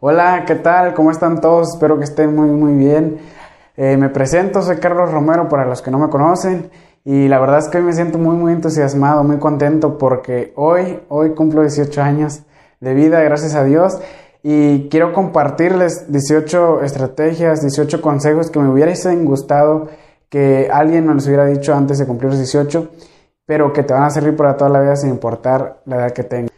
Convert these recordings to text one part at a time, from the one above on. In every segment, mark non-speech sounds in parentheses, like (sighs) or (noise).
Hola, ¿qué tal? ¿Cómo están todos? Espero que estén muy, muy bien. Eh, me presento, soy Carlos Romero para los que no me conocen y la verdad es que hoy me siento muy, muy entusiasmado, muy contento porque hoy, hoy cumplo 18 años de vida, gracias a Dios, y quiero compartirles 18 estrategias, 18 consejos que me hubiesen gustado que alguien me los hubiera dicho antes de cumplir los 18, pero que te van a servir para toda la vida sin importar la edad que tengas.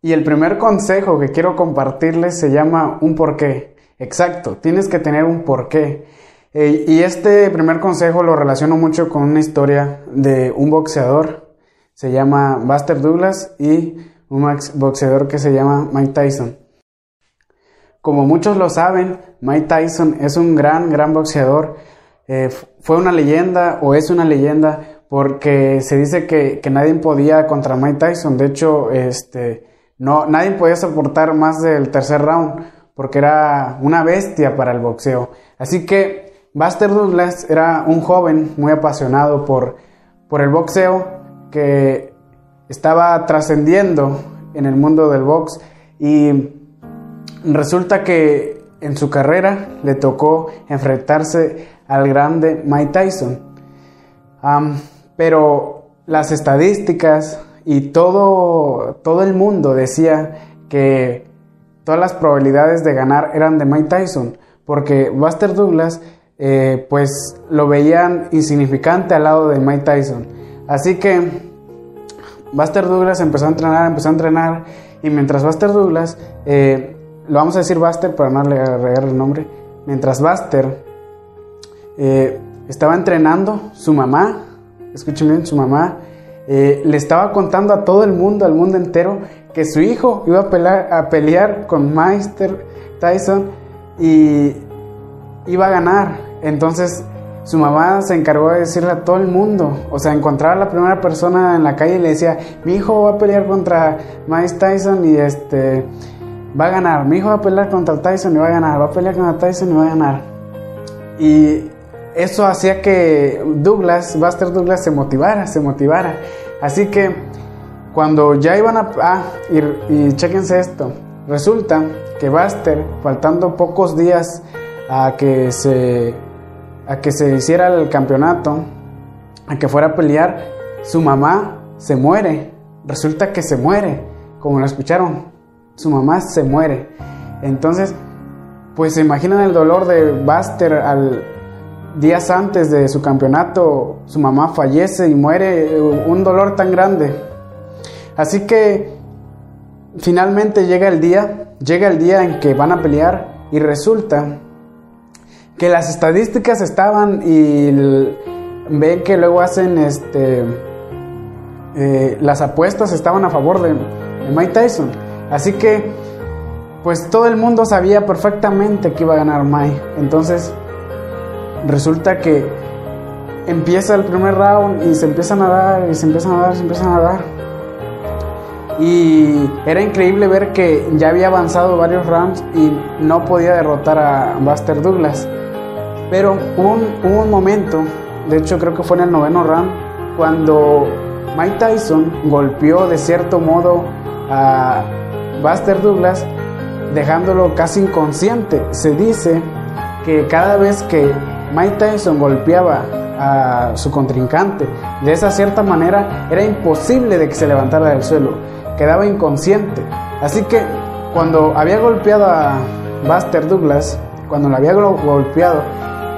Y el primer consejo que quiero compartirles se llama un porqué. Exacto, tienes que tener un porqué. Eh, y este primer consejo lo relaciono mucho con una historia de un boxeador, se llama Buster Douglas, y un boxeador que se llama Mike Tyson. Como muchos lo saben, Mike Tyson es un gran, gran boxeador. Eh, fue una leyenda o es una leyenda porque se dice que, que nadie podía contra Mike Tyson. De hecho, este, no, nadie podía soportar más del tercer round porque era una bestia para el boxeo. Así que Buster Douglas era un joven muy apasionado por, por el boxeo que estaba trascendiendo en el mundo del box y resulta que en su carrera le tocó enfrentarse al grande Mike Tyson. pero las estadísticas, y todo, todo el mundo decía que todas las probabilidades de ganar eran de Mike Tyson, porque Buster Douglas eh, pues lo veían insignificante al lado de Mike Tyson. Así que Buster Douglas empezó a entrenar, empezó a entrenar, y mientras Buster Douglas, eh, lo vamos a decir Buster para no agregar el nombre, mientras Buster eh, estaba entrenando, su mamá, escuchen bien, su mamá eh, le estaba contando a todo el mundo, al mundo entero, que su hijo iba a pelear, a pelear con Meister Tyson y iba a ganar. Entonces su mamá se encargó de decirle a todo el mundo, o sea, encontrar a la primera persona en la calle y le decía, mi hijo va a pelear contra Meister Tyson y este va a ganar, mi hijo va a pelear contra Tyson y va a ganar, va a pelear contra Tyson y va a ganar. Y eso hacía que Douglas, Buster Douglas, se motivara, se motivara. Así que cuando ya iban a... Ah, y, chequense esto. Resulta que Buster, faltando pocos días a que se, a que se hiciera el campeonato, a que fuera a pelear, su mamá se muere. Resulta que se muere, como lo escucharon. Su mamá se muere. Entonces, pues se imaginan el dolor de Buster al días antes de su campeonato, su mamá fallece y muere, eh, un dolor tan grande. Así que finalmente llega el día, llega el día en que van a pelear y resulta que las estadísticas estaban y ven que luego hacen este eh, las apuestas estaban a favor de, de Mike Tyson. Así que pues todo el mundo sabía perfectamente que iba a ganar Mike. Entonces resulta que empieza el primer round y se empiezan a dar y se empiezan a dar, se empiezan a dar. Y era increíble ver que ya había avanzado varios rounds y no podía derrotar a Buster Douglas. Pero hubo un, hubo un momento, de hecho creo que fue en el noveno round, cuando Mike Tyson golpeó de cierto modo a Buster Douglas, dejándolo casi inconsciente. Se dice que cada vez que Mike Tyson golpeaba a su contrincante. De esa cierta manera era imposible de que se levantara del suelo, quedaba inconsciente. Así que cuando había golpeado a Buster Douglas, cuando lo había golpeado,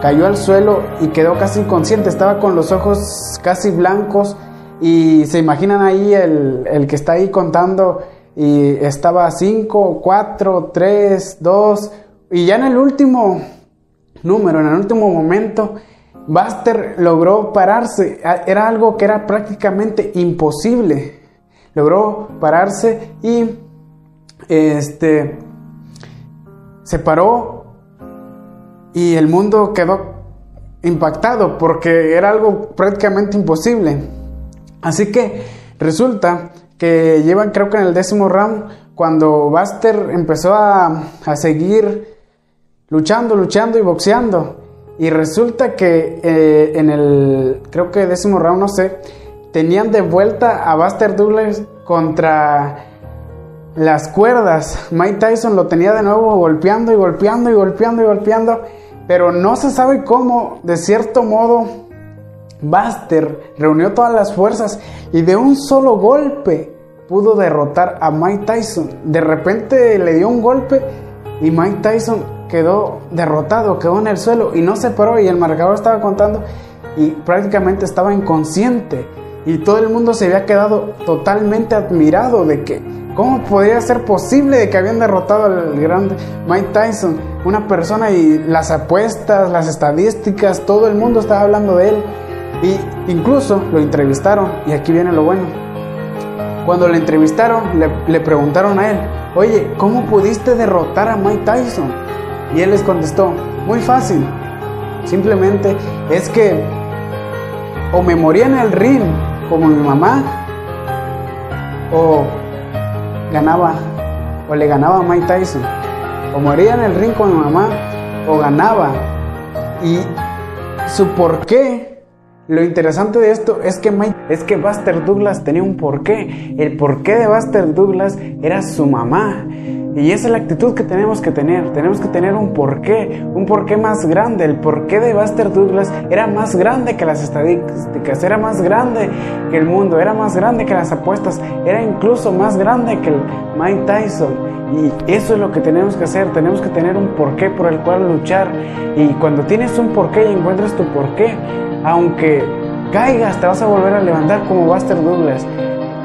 cayó al suelo y quedó casi inconsciente, estaba con los ojos casi blancos y se imaginan ahí el, el que está ahí contando y estaba 5, 4, 3, 2 y ya en el último número. En el último momento, Buster logró pararse. Era algo que era prácticamente imposible. Logró pararse y este se paró y el mundo quedó impactado porque era algo prácticamente imposible. Así que resulta que llevan creo que en el décimo round cuando Buster empezó a, a seguir luchando, luchando y boxeando. Y resulta que eh, en el, creo que décimo round, no sé, tenían de vuelta a Buster Douglas contra las cuerdas. Mike Tyson lo tenía de nuevo golpeando y golpeando y golpeando y golpeando, pero no se sabe cómo, de cierto modo, Buster reunió todas las fuerzas y de un solo golpe pudo derrotar a Mike Tyson. De repente le dio un golpe y Mike Tyson quedó derrotado, quedó en el suelo y no se paró y el marcador estaba contando y prácticamente estaba inconsciente y todo el mundo se había quedado totalmente admirado de que cómo podría ser posible de que habían derrotado al grande Mike Tyson, una persona y las apuestas, las estadísticas, todo el mundo estaba hablando de él y incluso lo entrevistaron y aquí viene lo bueno. Cuando le entrevistaron le, le preguntaron a él, oye, ¿cómo pudiste derrotar a Mike Tyson? Y él les contestó, muy fácil, simplemente es que o me moría en el ring como mi mamá, o ganaba, o le ganaba a Mike Tyson, o moría en el ring con mi mamá, o ganaba. Y su porqué, lo interesante de esto es que Mike, es que Buster Douglas tenía un porqué. El porqué de Buster Douglas era su mamá. Y esa es la actitud que tenemos que tener. Tenemos que tener un porqué, un porqué más grande. El porqué de Buster Douglas era más grande que las estadísticas, era más grande que el mundo, era más grande que las apuestas, era incluso más grande que el Mike Tyson. Y eso es lo que tenemos que hacer. Tenemos que tener un porqué por el cual luchar. Y cuando tienes un porqué y encuentras tu porqué, aunque caigas, te vas a volver a levantar como Buster Douglas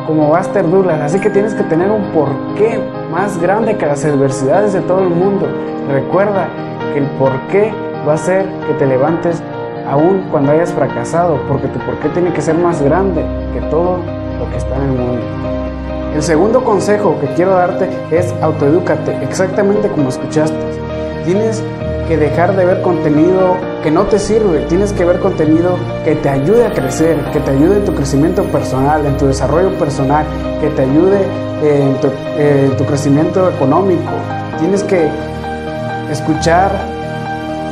como Buster Douglas. Así que tienes que tener un porqué más grande que las adversidades de todo el mundo. Recuerda que el porqué va a ser que te levantes aún cuando hayas fracasado, porque tu porqué tiene que ser más grande que todo lo que está en el mundo. El segundo consejo que quiero darte es autoedúcate, exactamente como escuchaste. Tienes que dejar de ver contenido que no te sirve, tienes que ver contenido que te ayude a crecer, que te ayude en tu crecimiento personal, en tu desarrollo personal, que te ayude en tu, en tu crecimiento económico. Tienes que escuchar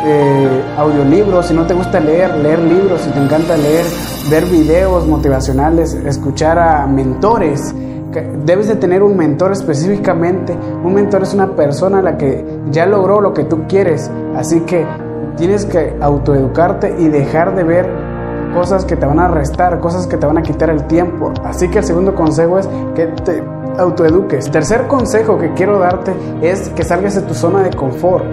eh, audiolibros, si no te gusta leer, leer libros, si te encanta leer, ver videos motivacionales, escuchar a mentores debes de tener un mentor específicamente. Un mentor es una persona a la que ya logró lo que tú quieres. Así que tienes que autoeducarte y dejar de ver cosas que te van a restar, cosas que te van a quitar el tiempo. Así que el segundo consejo es que te autoeduques. Tercer consejo que quiero darte es que salgas de tu zona de confort.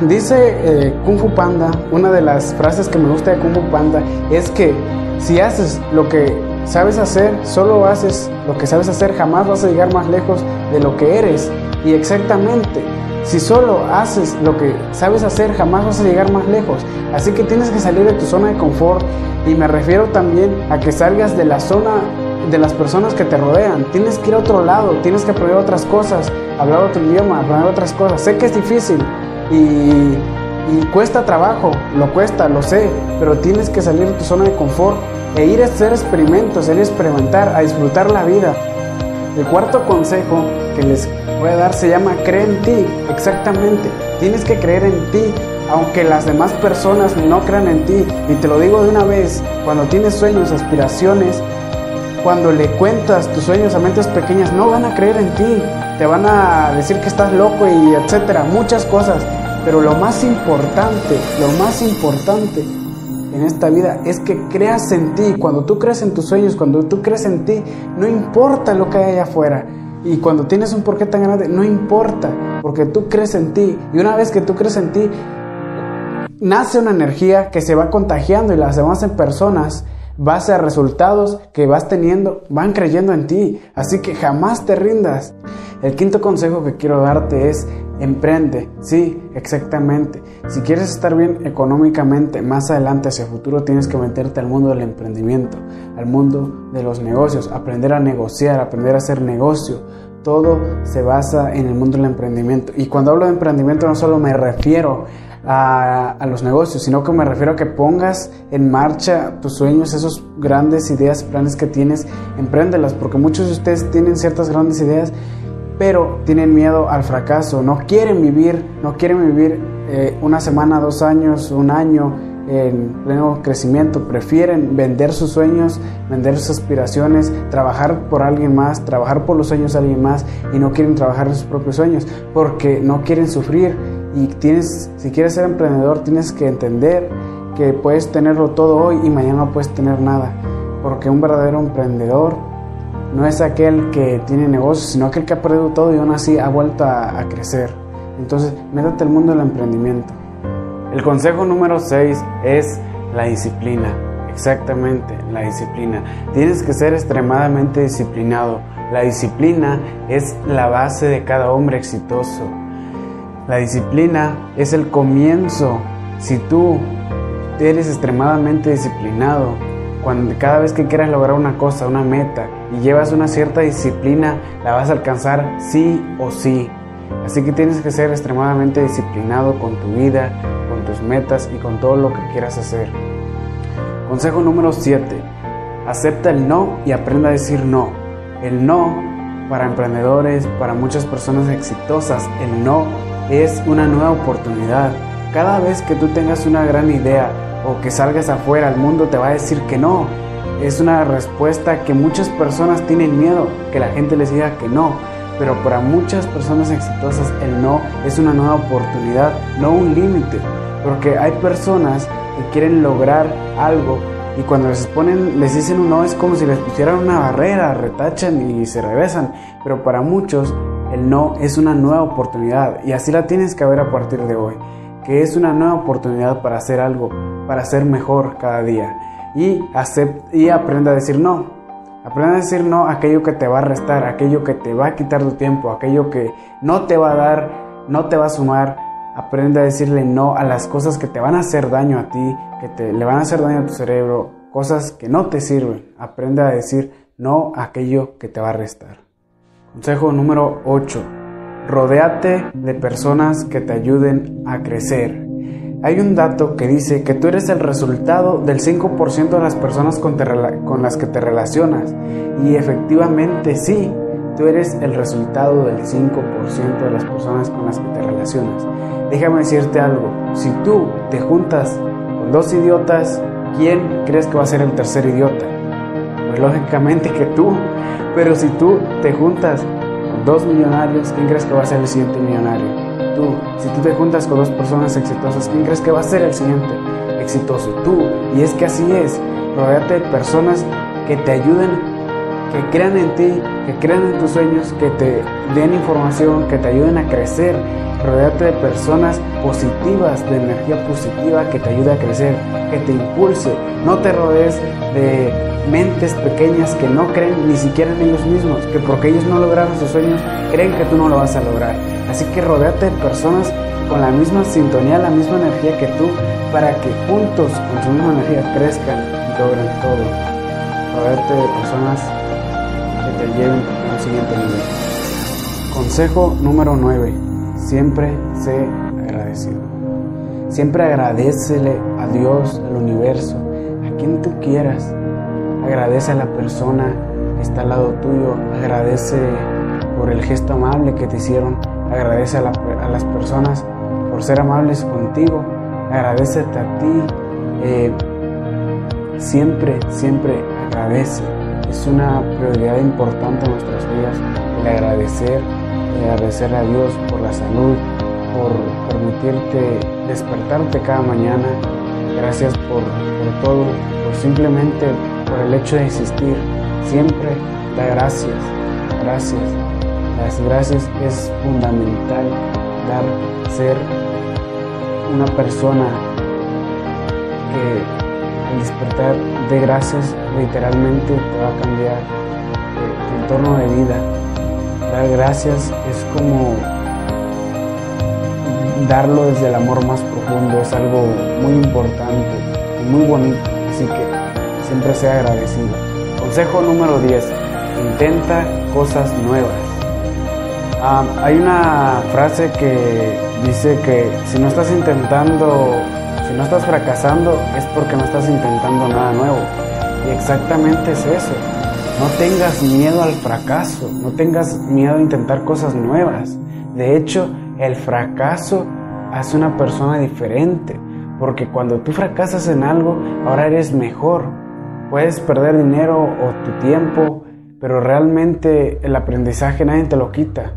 (sighs) Dice eh, Kung Fu Panda, una de las frases que me gusta de Kung Fu Panda es que si haces lo que sabes hacer, solo haces lo que sabes hacer, jamás vas a llegar más lejos de lo que eres. Y exactamente, si solo haces lo que sabes hacer, jamás vas a llegar más lejos. Así que tienes que salir de tu zona de confort y me refiero también a que salgas de la zona de las personas que te rodean. Tienes que ir a otro lado, tienes que aprender otras cosas, hablar otro idioma, aprender otras cosas. Sé que es difícil y, y cuesta trabajo, lo cuesta, lo sé, pero tienes que salir de tu zona de confort e ir a hacer experimentos, ir a experimentar, a disfrutar la vida. El cuarto consejo que les voy a dar se llama cree en ti, exactamente. Tienes que creer en ti, aunque las demás personas no crean en ti. Y te lo digo de una vez, cuando tienes sueños, aspiraciones, cuando le cuentas tus sueños a mentes pequeñas, no van a creer en ti. Te van a decir que estás loco y etcétera, muchas cosas. Pero lo más importante, lo más importante en esta vida es que creas en ti. Cuando tú crees en tus sueños, cuando tú crees en ti, no importa lo que hay allá afuera. Y cuando tienes un porqué tan grande, no importa, porque tú crees en ti. Y una vez que tú crees en ti, nace una energía que se va contagiando y las demás personas, base a resultados que vas teniendo, van creyendo en ti. Así que jamás te rindas. El quinto consejo que quiero darte es emprende. Sí, exactamente. Si quieres estar bien económicamente más adelante hacia el futuro, tienes que meterte al mundo del emprendimiento, al mundo de los negocios, aprender a negociar, aprender a hacer negocio. Todo se basa en el mundo del emprendimiento. Y cuando hablo de emprendimiento no solo me refiero a, los negocios, sino que me refiero a que pongas en marcha tus sueños, esos grandes ideas, planes que tienes, empréndelas, porque muchos de ustedes tienen ciertas grandes ideas pero tienen miedo al fracaso, no quieren vivir, no quieren vivir eh, una semana, dos años, un año en pleno crecimiento, prefieren vender sus sueños, vender sus aspiraciones, trabajar por alguien más, trabajar por los sueños de alguien más y no quieren trabajar en sus propios sueños porque no quieren sufrir. Y tienes, si quieres ser emprendedor tienes que entender que puedes tenerlo todo hoy y mañana no puedes tener nada, porque un verdadero emprendedor no es aquel que tiene negocios, sino aquel que ha perdido todo y aún así ha vuelto a, crecer. Entonces, métete al mundo del emprendimiento. El consejo número 6 es la disciplina. Exactamente, la disciplina. Tienes que ser extremadamente disciplinado. La disciplina es la base de cada hombre exitoso. La disciplina es el comienzo. Si tú eres extremadamente disciplinado, cuando cada vez que quieras lograr una cosa, una meta, y llevas una cierta disciplina, la vas a alcanzar sí o sí. Así que tienes que ser extremadamente disciplinado con tu vida, con tus metas y con todo lo que quieras hacer. Consejo número 7. Acepta el no y aprenda a decir no. El no para emprendedores, para muchas personas exitosas, el no es una nueva oportunidad. Cada vez que tú tengas una gran idea o que salgas afuera, al mundo te va a decir que no. Es una respuesta que muchas personas tienen miedo, que la gente les diga que no pero para muchas personas exitosas el no es una nueva oportunidad, no un límite, porque hay personas que quieren lograr algo y cuando les ponen, les dicen un no es como si les pusieran una barrera, retachan y se regresan, pero para muchos el no es una nueva oportunidad y así la tienes que ver a partir de hoy, que es una nueva oportunidad para hacer algo, para ser mejor cada día y, y aprenda a decir no, Aprende a decir no a aquello que te va a restar, aquello que te va a quitar tu tiempo, aquello que no te va a dar, no te va a sumar. Aprende a decirle no a las cosas que te van a hacer daño a ti, que te, le van a hacer daño a tu cerebro, cosas que no te sirven. Aprende a decir no a aquello que te va a restar. Consejo número 8. Rodéate de personas que te ayuden a crecer. Hay un dato que dice que tú eres el resultado del 5% de las personas con, las que te relacionas. Y efectivamente sí, tú eres el resultado del 5% de las personas con las que te relacionas. Déjame decirte algo, si tú te juntas con dos idiotas, ¿quién crees que va a ser el tercer idiota? Pues lógicamente que tú, pero si tú te juntas con dos millonarios, ¿quién crees que va a ser el siguiente millonario? Tú, si tú te juntas con dos personas exitosas, ¿quién crees que va a ser el siguiente exitoso? Tú. Y es que así es. Rodéate de personas que te ayuden, que crean en ti, que crean en tus sueños, que te den información, que te ayuden a crecer. Rodéate de personas positivas, de energía positiva que te ayude a crecer, que te impulse. No te rodees de mentes pequeñas que no creen ni siquiera en ellos mismos, que porque ellos no lograron sus sueños, creen que tú no lo vas a lograr. Así que rodeate de personas con la misma sintonía, la misma energía que tú, para que juntos con su misma energía crezcan y logren todo. Rodeate de personas que te lleven a un siguiente nivel. Consejo número 9. Siempre sé agradecido. Siempre agradecele a Dios, al universo, a quien tú quieras. Agradece a la persona que está al lado tuyo. Agradece por el gesto amable que te hicieron Agradece a, las personas por ser amables contigo. Agradecete a ti. Eh, siempre, siempre agradece. Es una prioridad importante en nuestras vidas el agradecer, el agradecerle a Dios por la salud, por permitirte despertarte cada mañana. Gracias por, por todo, por simplemente por el hecho de existir. Siempre da gracias, gracias. Las gracias es fundamental dar, ser una persona que al despertar de gracias literalmente te va a cambiar eh, tu entorno de vida. Dar gracias es como darlo desde el amor más profundo, es algo muy importante y muy bonito, así que siempre sea agradecido. Consejo número 10, intenta cosas nuevas hay una frase que dice que si no estás intentando, si no estás fracasando, es porque no estás intentando nada nuevo. Y exactamente es eso. No tengas miedo al fracaso, no tengas miedo a intentar cosas nuevas. De hecho, el fracaso hace una persona diferente, porque cuando tú fracasas en algo, ahora eres mejor. Puedes perder dinero o tu tiempo, pero realmente el aprendizaje nadie te lo quita.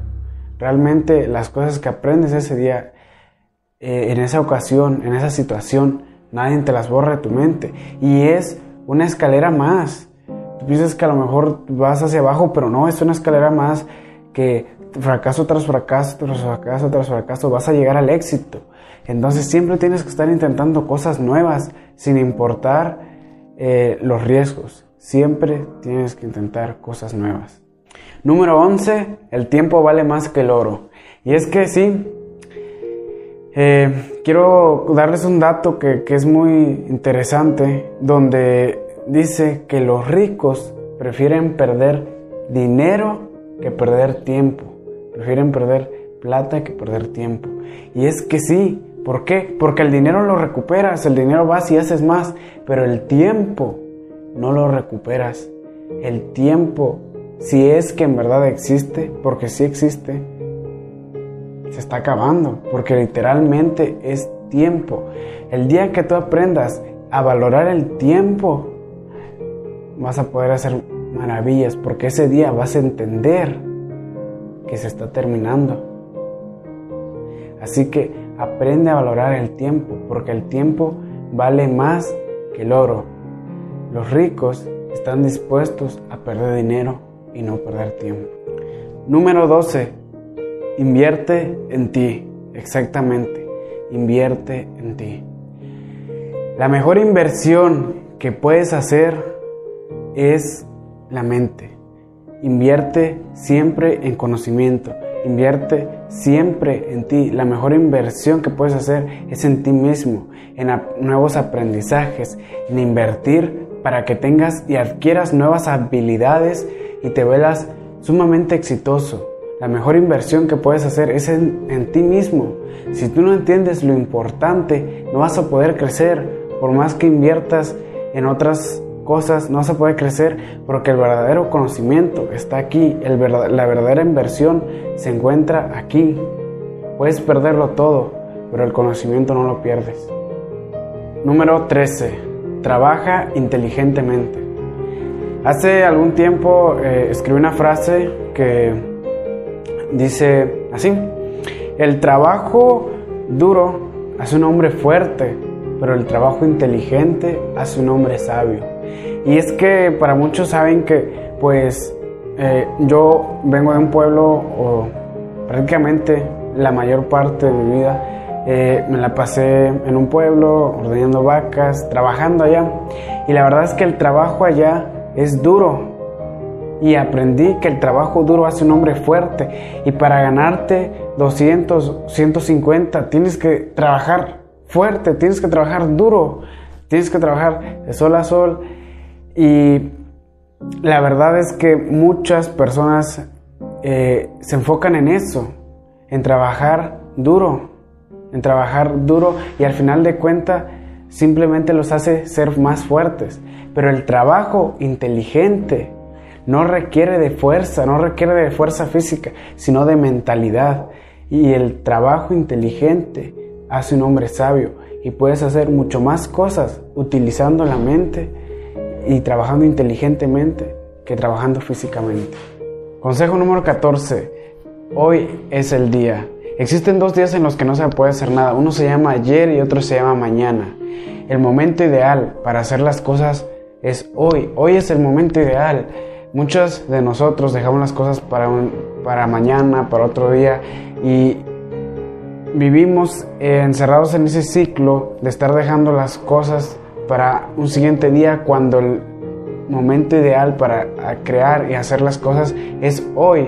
Realmente las cosas que aprendes ese día, eh, en esa ocasión, en esa situación, nadie te las borra de tu mente. Y es una escalera más. Tú piensas que a lo mejor vas hacia abajo, pero no, es una escalera más que fracaso tras fracaso, tras fracaso, tras fracaso, vas a llegar al éxito. Entonces siempre tienes que estar intentando cosas nuevas, sin importar eh, los riesgos. Siempre tienes que intentar cosas nuevas. Número 11, el tiempo vale más que el oro. Y es que sí, eh, quiero darles un dato que, que es muy interesante, donde dice que los ricos prefieren perder dinero que perder tiempo. Prefieren perder plata que perder tiempo. Y es que sí, ¿por qué? Porque el dinero lo recuperas, el dinero vas y haces más, pero el tiempo no lo recuperas. El tiempo si es que en verdad existe, porque si existe, se está acabando, porque literalmente es tiempo. El día que tú aprendas a valorar el tiempo, vas a poder hacer maravillas, porque ese día vas a entender que se está terminando. Así que aprende a valorar el tiempo, porque el tiempo vale más que el oro. Los ricos están dispuestos a perder dinero y no perder tiempo. Número 12. Invierte en ti. Exactamente. Invierte en ti. La mejor inversión que puedes hacer es la mente. Invierte siempre en conocimiento. Invierte siempre en ti. La mejor inversión que puedes hacer es en ti mismo, en nuevos aprendizajes, en invertir para que tengas y adquieras nuevas habilidades y te velas sumamente exitoso. La mejor inversión que puedes hacer es en, ti mismo. Si tú no entiendes lo importante, no vas a poder crecer. Por más que inviertas en otras cosas, no vas a poder crecer porque el verdadero conocimiento está aquí. El la verdadera inversión se encuentra aquí. Puedes perderlo todo, pero el conocimiento no lo pierdes. Número 13. Trabaja inteligentemente. Hace algún tiempo eh, escribí una frase que dice así, el trabajo duro hace un hombre fuerte, pero el trabajo inteligente hace un hombre sabio. Y es que para muchos saben que pues eh, yo vengo de un pueblo o prácticamente la mayor parte de mi vida eh, me la pasé en un pueblo ordeñando vacas, trabajando allá. Y la verdad es que el trabajo allá es duro. Y aprendí que el trabajo duro hace un hombre fuerte. Y para ganarte 200, 150, tienes que trabajar fuerte, tienes que trabajar duro, tienes que trabajar de sol a sol. Y la verdad es que muchas personas eh, se enfocan en eso, en trabajar duro, en trabajar duro y al final de cuentas simplemente los hace ser más fuertes. Pero el trabajo inteligente no requiere de fuerza, no requiere de fuerza física, sino de mentalidad. Y el trabajo inteligente hace un hombre sabio y puedes hacer mucho más cosas utilizando la mente y trabajando inteligentemente que trabajando físicamente. Consejo número 14. Hoy es el día. Existen dos días en los que no se puede hacer nada. Uno se llama ayer y otro se llama mañana. El momento ideal para hacer las cosas es hoy. Hoy es el momento ideal. Muchos de nosotros dejamos las cosas para, para mañana, para otro día y vivimos encerrados en ese ciclo de estar dejando las cosas para un siguiente día cuando el momento ideal para crear y hacer las cosas es hoy.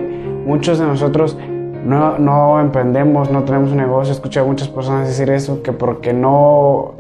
Muchos de nosotros no, no emprendemos, no tenemos un negocio. Escuché a muchas personas decir eso, que porque no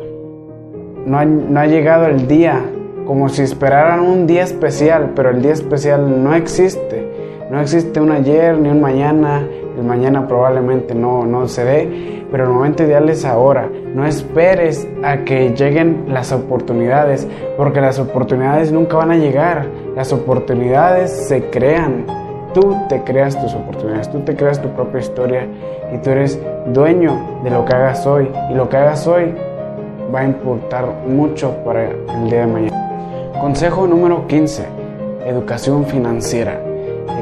no ha, llegado el día, como si esperaran un día especial, pero el día especial no existe. No existe un ayer ni un mañana, el mañana probablemente no, no se dé, pero el momento ideal es ahora. No esperes a que lleguen las oportunidades, porque las oportunidades nunca van a llegar. Las oportunidades se crean. Tú te creas tus oportunidades, tú te creas tu propia historia y tú eres dueño de lo que hagas hoy. Y lo que hagas hoy va a importar mucho para el día de mañana. Consejo número 15. Educación financiera.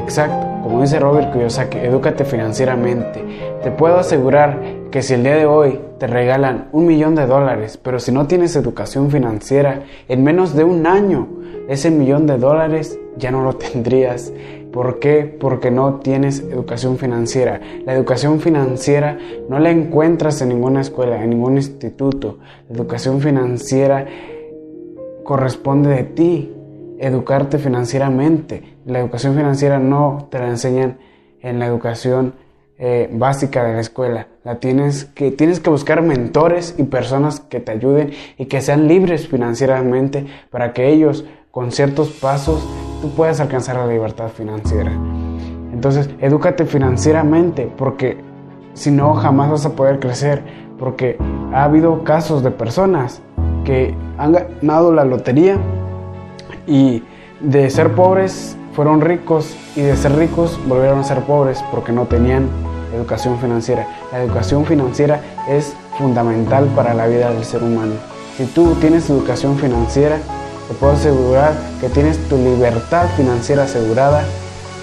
Exacto, como dice Robert Kiyosaki, edúcate financieramente. Te puedo asegurar que si el día de hoy te regalan un millón de dólares, pero si no tienes educación financiera, en menos de un año, ese millón de dólares ya no lo tendrías. ¿Por qué? Porque no tienes educación financiera. La educación financiera no la encuentras en ninguna escuela, en ningún instituto. La educación financiera corresponde de ti, educarte financieramente. La educación financiera no te la enseñan en la educación eh, básica de la escuela. La tienes que, tienes que buscar mentores y personas que te ayuden y que sean libres financieramente para que ellos con ciertos pasos tú puedas alcanzar la libertad financiera. Entonces, edúcate financieramente porque si no, jamás vas a poder crecer. Porque ha habido casos de personas que han ganado la lotería y de ser pobres fueron ricos y de ser ricos volvieron a ser pobres porque no tenían educación financiera. La educación financiera es fundamental para la vida del ser humano. Si tú tienes educación financiera, te puedo asegurar que tienes tu libertad financiera asegurada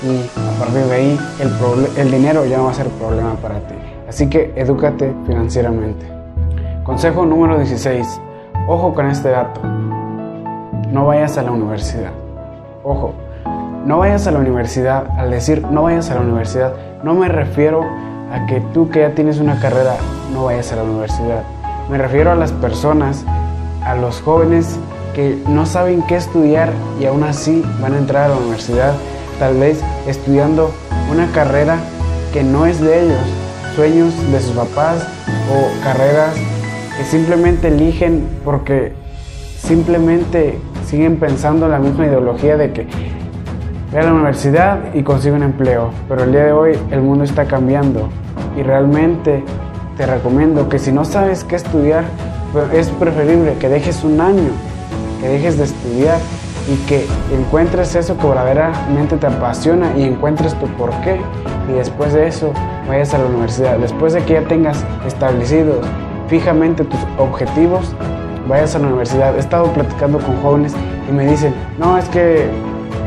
y a partir de ahí el, el dinero ya no va a ser problema para ti. Así que edúcate financieramente. Consejo número 16. Ojo con este dato. No vayas a la universidad. Ojo, no vayas a la universidad. Al decir no vayas a la universidad, no me refiero a que tú que ya tienes una carrera no vayas a la universidad. Me refiero a las personas, a los jóvenes que no saben qué estudiar y aún así van a entrar a la universidad, tal vez estudiando una carrera que no es de ellos, sueños de sus papás o carreras que simplemente eligen porque simplemente siguen pensando la misma ideología de que ve a la universidad y consigue un empleo. Pero el día de hoy el mundo está cambiando y realmente te recomiendo que si no sabes qué estudiar, es preferible que dejes un año que dejes de estudiar y que encuentres eso que verdaderamente te apasiona y encuentres tu porqué y después de eso vayas a la universidad. Después de que ya tengas establecidos fijamente tus objetivos, vayas a la universidad. He estado platicando con jóvenes y me dicen, no, es que,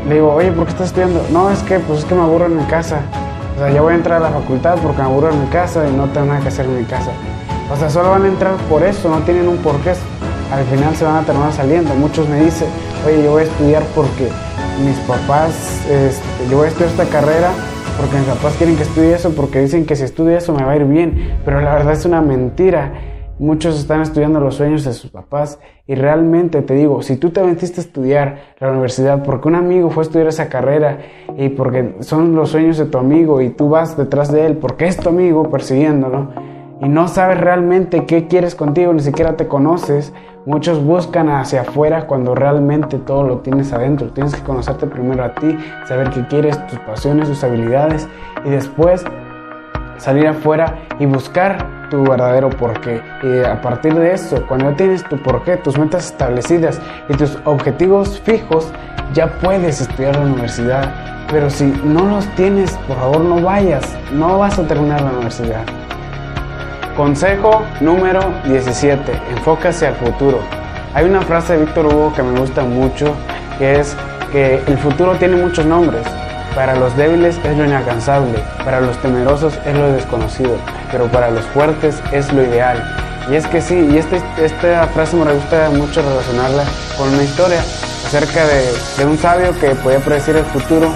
le digo, oye, ¿por qué estás estudiando? No, es que, pues es que me aburro en mi casa. O sea, ya voy a entrar a la facultad porque me aburro en mi casa y no tengo nada que hacer en mi casa. O sea, solo van a entrar por eso, no tienen un porqué al final se van a terminar saliendo. Muchos me dicen, oye, yo voy a estudiar porque mis papás, este, yo voy a estudiar esta carrera porque mis papás quieren que estudie eso, porque dicen que si estudio eso me va a ir bien, pero la verdad es una mentira. Muchos están estudiando los sueños de sus papás y realmente te digo, si tú te metiste a estudiar la universidad porque un amigo fue a estudiar esa carrera y porque son los sueños de tu amigo y tú vas detrás de él porque es tu amigo persiguiéndolo y no sabes realmente qué quieres contigo, ni siquiera te conoces, Muchos buscan hacia afuera cuando realmente todo lo tienes adentro. Tienes que conocerte primero a ti, saber qué quieres, tus pasiones, tus habilidades y después salir afuera y buscar tu verdadero porqué. Y a partir de eso, cuando ya tienes tu porqué, tus metas establecidas y tus objetivos fijos, ya puedes estudiar la universidad. Pero si no los tienes, por favor no vayas, no vas a terminar la universidad. Consejo número 17. Enfócase al futuro. Hay una frase de Víctor Hugo que me gusta mucho, que es que el futuro tiene muchos nombres. Para los débiles es lo inalcanzable, para los temerosos es lo desconocido, pero para los fuertes es lo ideal. Y es que sí, y este, esta frase me gusta mucho relacionarla con una historia acerca de, de un sabio que podía predecir el futuro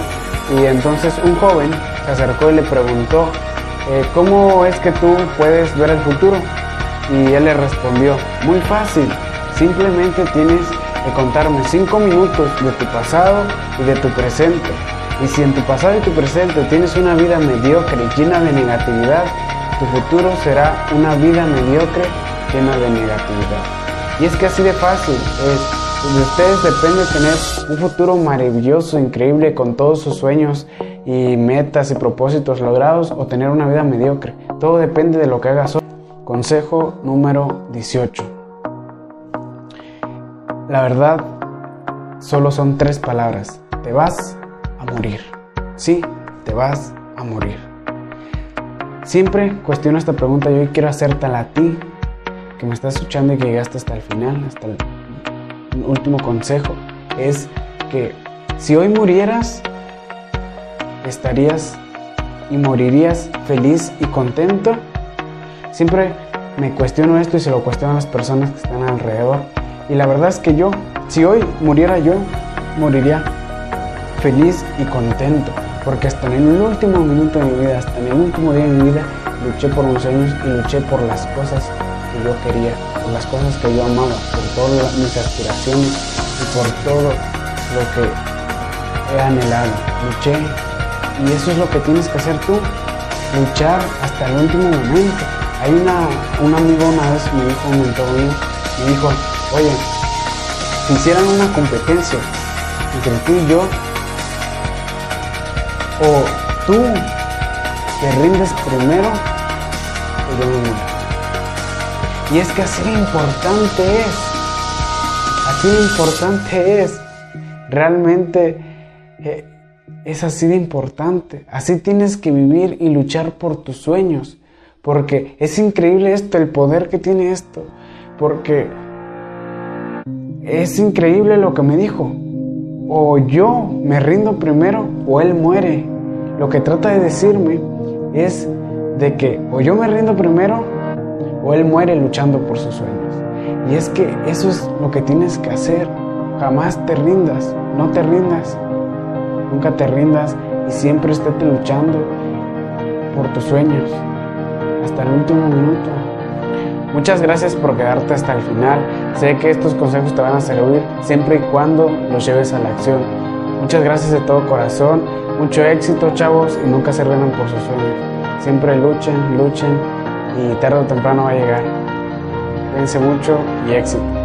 y entonces un joven se acercó y le preguntó eh, ¿cómo es que tú puedes ver el futuro? Y él le respondió, muy fácil, simplemente tienes que contarme cinco minutos de tu pasado y de tu presente. Y si en tu pasado y tu presente tienes una vida mediocre llena de negatividad, tu futuro será una vida mediocre llena de negatividad. Y es que así de fácil es. De ustedes depende tener un futuro maravilloso, increíble, con todos sus sueños y metas y propósitos logrados o tener una vida mediocre. Todo depende de lo que hagas hoy. Consejo número 18. La verdad solo son tres palabras. Te vas a morir. Sí, te vas a morir. Siempre cuestiono esta pregunta y hoy quiero hacértela a ti. que me estás escuchando y que llegaste hasta el final, hasta el último consejo, es que si hoy murieras, estarías y morirías feliz y contento. Siempre me cuestiono esto y se lo cuestiono a las personas que están alrededor. Y la verdad es que yo, si hoy muriera yo, moriría feliz y contento. Porque hasta en el último minuto de mi vida, hasta en el último día de mi vida, luché por mis sueños y luché por las cosas que yo quería, por las cosas que yo amaba, por todas mis aspiraciones y por todo lo que he anhelado. Luché y eso es lo que tienes que hacer tú, luchar hasta el último momento. Hay una, un amigo una vez me dijo, un mentor mío, me dijo, oye, si hicieran una competencia entre tú y yo, o tú te rindes primero o yo me muero. Y es que así importante es, así importante es, realmente eh, es así de importante, así tienes que vivir y luchar por tus sueños, porque es increíble esto, el poder que tiene esto, porque es increíble lo que me dijo, o yo me rindo primero o él muere. Lo que trata de decirme es de que o yo me rindo primero o él muere luchando por sus sueños. Y es que eso es lo que tienes que hacer. Jamás te rindas, no te rindas. Nunca te rindas y siempre estés luchando por tus sueños hasta el último minuto. Muchas gracias por quedarte hasta el final. Sé que estos consejos te van a servir siempre y cuando los lleves a la acción. Muchas gracias de todo corazón. Mucho éxito, chavos, y nunca se rindan por sus sueños. Siempre luchen, luchen y tarde o temprano va a llegar. Cuídense mucho y éxito.